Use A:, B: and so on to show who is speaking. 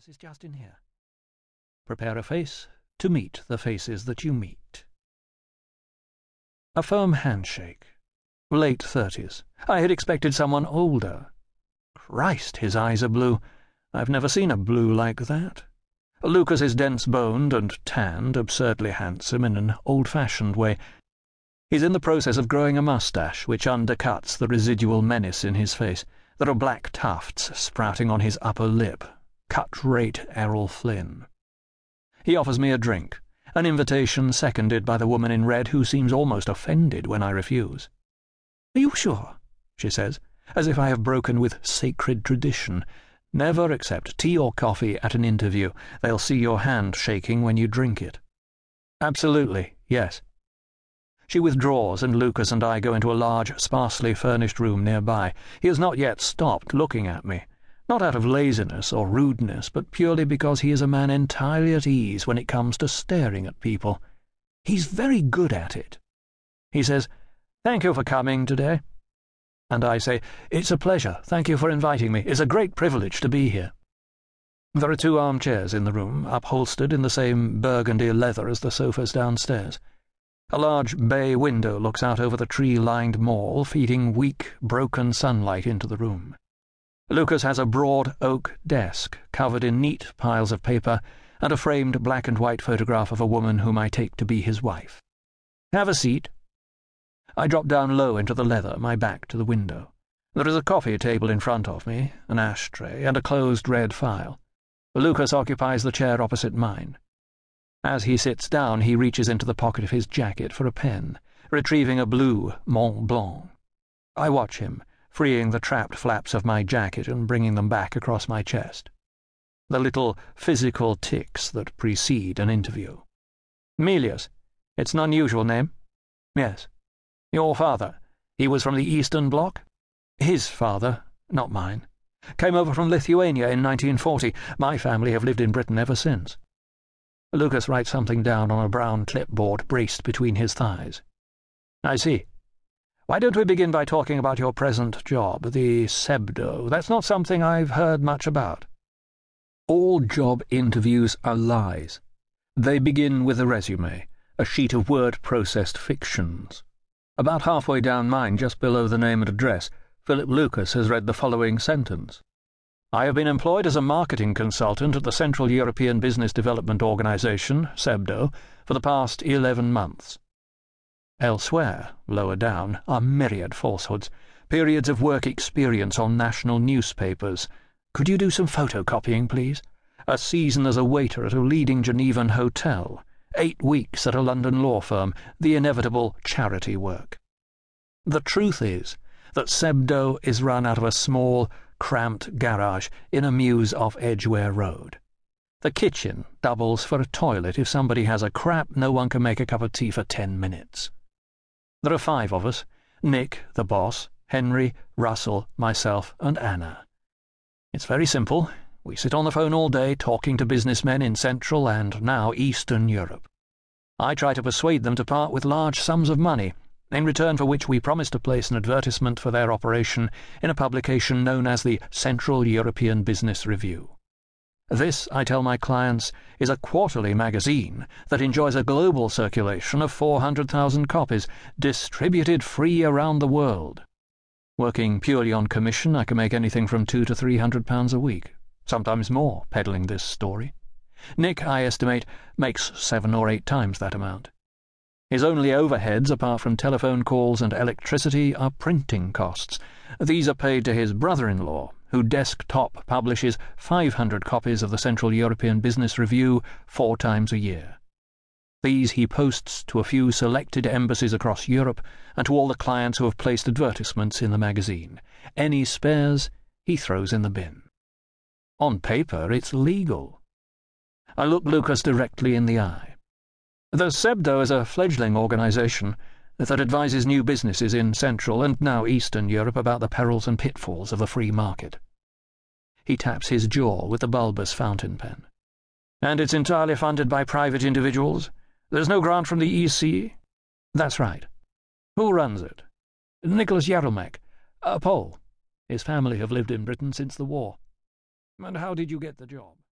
A: This is just in here. Prepare a face to meet the faces that you meet. A firm handshake. Late thirties. I had expected someone older. Christ, his eyes are blue. I've never seen a blue like that. Lucas is dense boned and tanned, absurdly handsome in an old fashioned way. He's in the process of growing a moustache which undercuts the residual menace in his face. There are black tufts sprouting on his upper lip. Cut rate Errol Flynn. He offers me a drink, an invitation seconded by the woman in red who seems almost offended when I refuse. Are you sure? she says, as if I have broken with sacred tradition. Never accept tea or coffee at an interview. They'll see your hand shaking when you drink it. Absolutely, yes. She withdraws, and Lucas and I go into a large, sparsely furnished room nearby. He has not yet stopped looking at me, not out of laziness or rudeness, but purely because he is a man entirely at ease when it comes to staring at people. He's very good at it. He says, Thank you for coming today. And I say, It's a pleasure. Thank you for inviting me. It's a great privilege to be here. There are two armchairs in the room, upholstered in the same burgundy leather as the sofas downstairs. A large bay window looks out over the tree-lined mall, feeding weak, broken sunlight into the room. Lucas has a broad oak desk, covered in neat piles of paper, and a framed black and white photograph of a woman whom I take to be his wife. Have a seat, I drop down low into the leather, my back to the window. There is a coffee table in front of me, an ashtray, and a closed red file. Lucas occupies the chair opposite mine. As he sits down, he reaches into the pocket of his jacket for a pen, retrieving a blue Mont Blanc. I watch him, freeing the trapped flaps of my jacket and bringing them back across my chest. The little physical ticks that precede an interview. Milius. It's an unusual name. Yes. Your father, he was from the Eastern Bloc? His father, not mine. Came over from Lithuania in 1940. My family have lived in Britain ever since. Lucas writes something down on a brown clipboard braced between his thighs. I see. Why don't we begin by talking about your present job, the CEBDO? That's not something I've heard much about. All job interviews are lies. They begin with a resume, a sheet of word-processed fictions. About halfway down mine, just below the name and address, Philip Lucas has read the following sentence. I have been employed as a marketing consultant at the Central European Business Development Organization, CEBDO, for the past eleven months. Elsewhere, lower down, are myriad falsehoods, periods of work experience on national newspapers. Could you do some photocopying, please? A season as a waiter at a leading Genevan hotel eight weeks at a London law firm, the inevitable charity work. The truth is that CEBDO is run out of a small, cramped garage in a mews off Edgware Road. The kitchen doubles for a toilet if somebody has a crap no one can make a cup of tea for ten minutes. There are five of us Nick, the boss, Henry, Russell, myself, and Anna. It's very simple. We sit on the phone all day talking to businessmen in Central and now Eastern Europe. I try to persuade them to part with large sums of money, in return for which we promise to place an advertisement for their operation in a publication known as the Central European Business Review. This, I tell my clients, is a quarterly magazine that enjoys a global circulation of 400,000 copies, distributed free around the world. Working purely on commission, I can make anything from two to three hundred pounds a week sometimes more, peddling this story. Nick, I estimate, makes seven or eight times that amount. His only overheads, apart from telephone calls and electricity, are printing costs. These are paid to his brother-in-law, who desktop publishes 500 copies of the Central European Business Review four times a year. These he posts to a few selected embassies across Europe and to all the clients who have placed advertisements in the magazine. Any spares he throws in the bin. On paper, it's legal. I look Lucas directly in the eye. The CEBDO is a fledgling organization that advises new businesses in Central and now Eastern Europe about the perils and pitfalls of the free market. He taps his jaw with the bulbous fountain pen. And it's entirely funded by private individuals? There's no grant from the EC? That's right. Who runs it? Nicholas Yerelmek, a Pole. His family have lived in Britain since the war. And how did you get the job?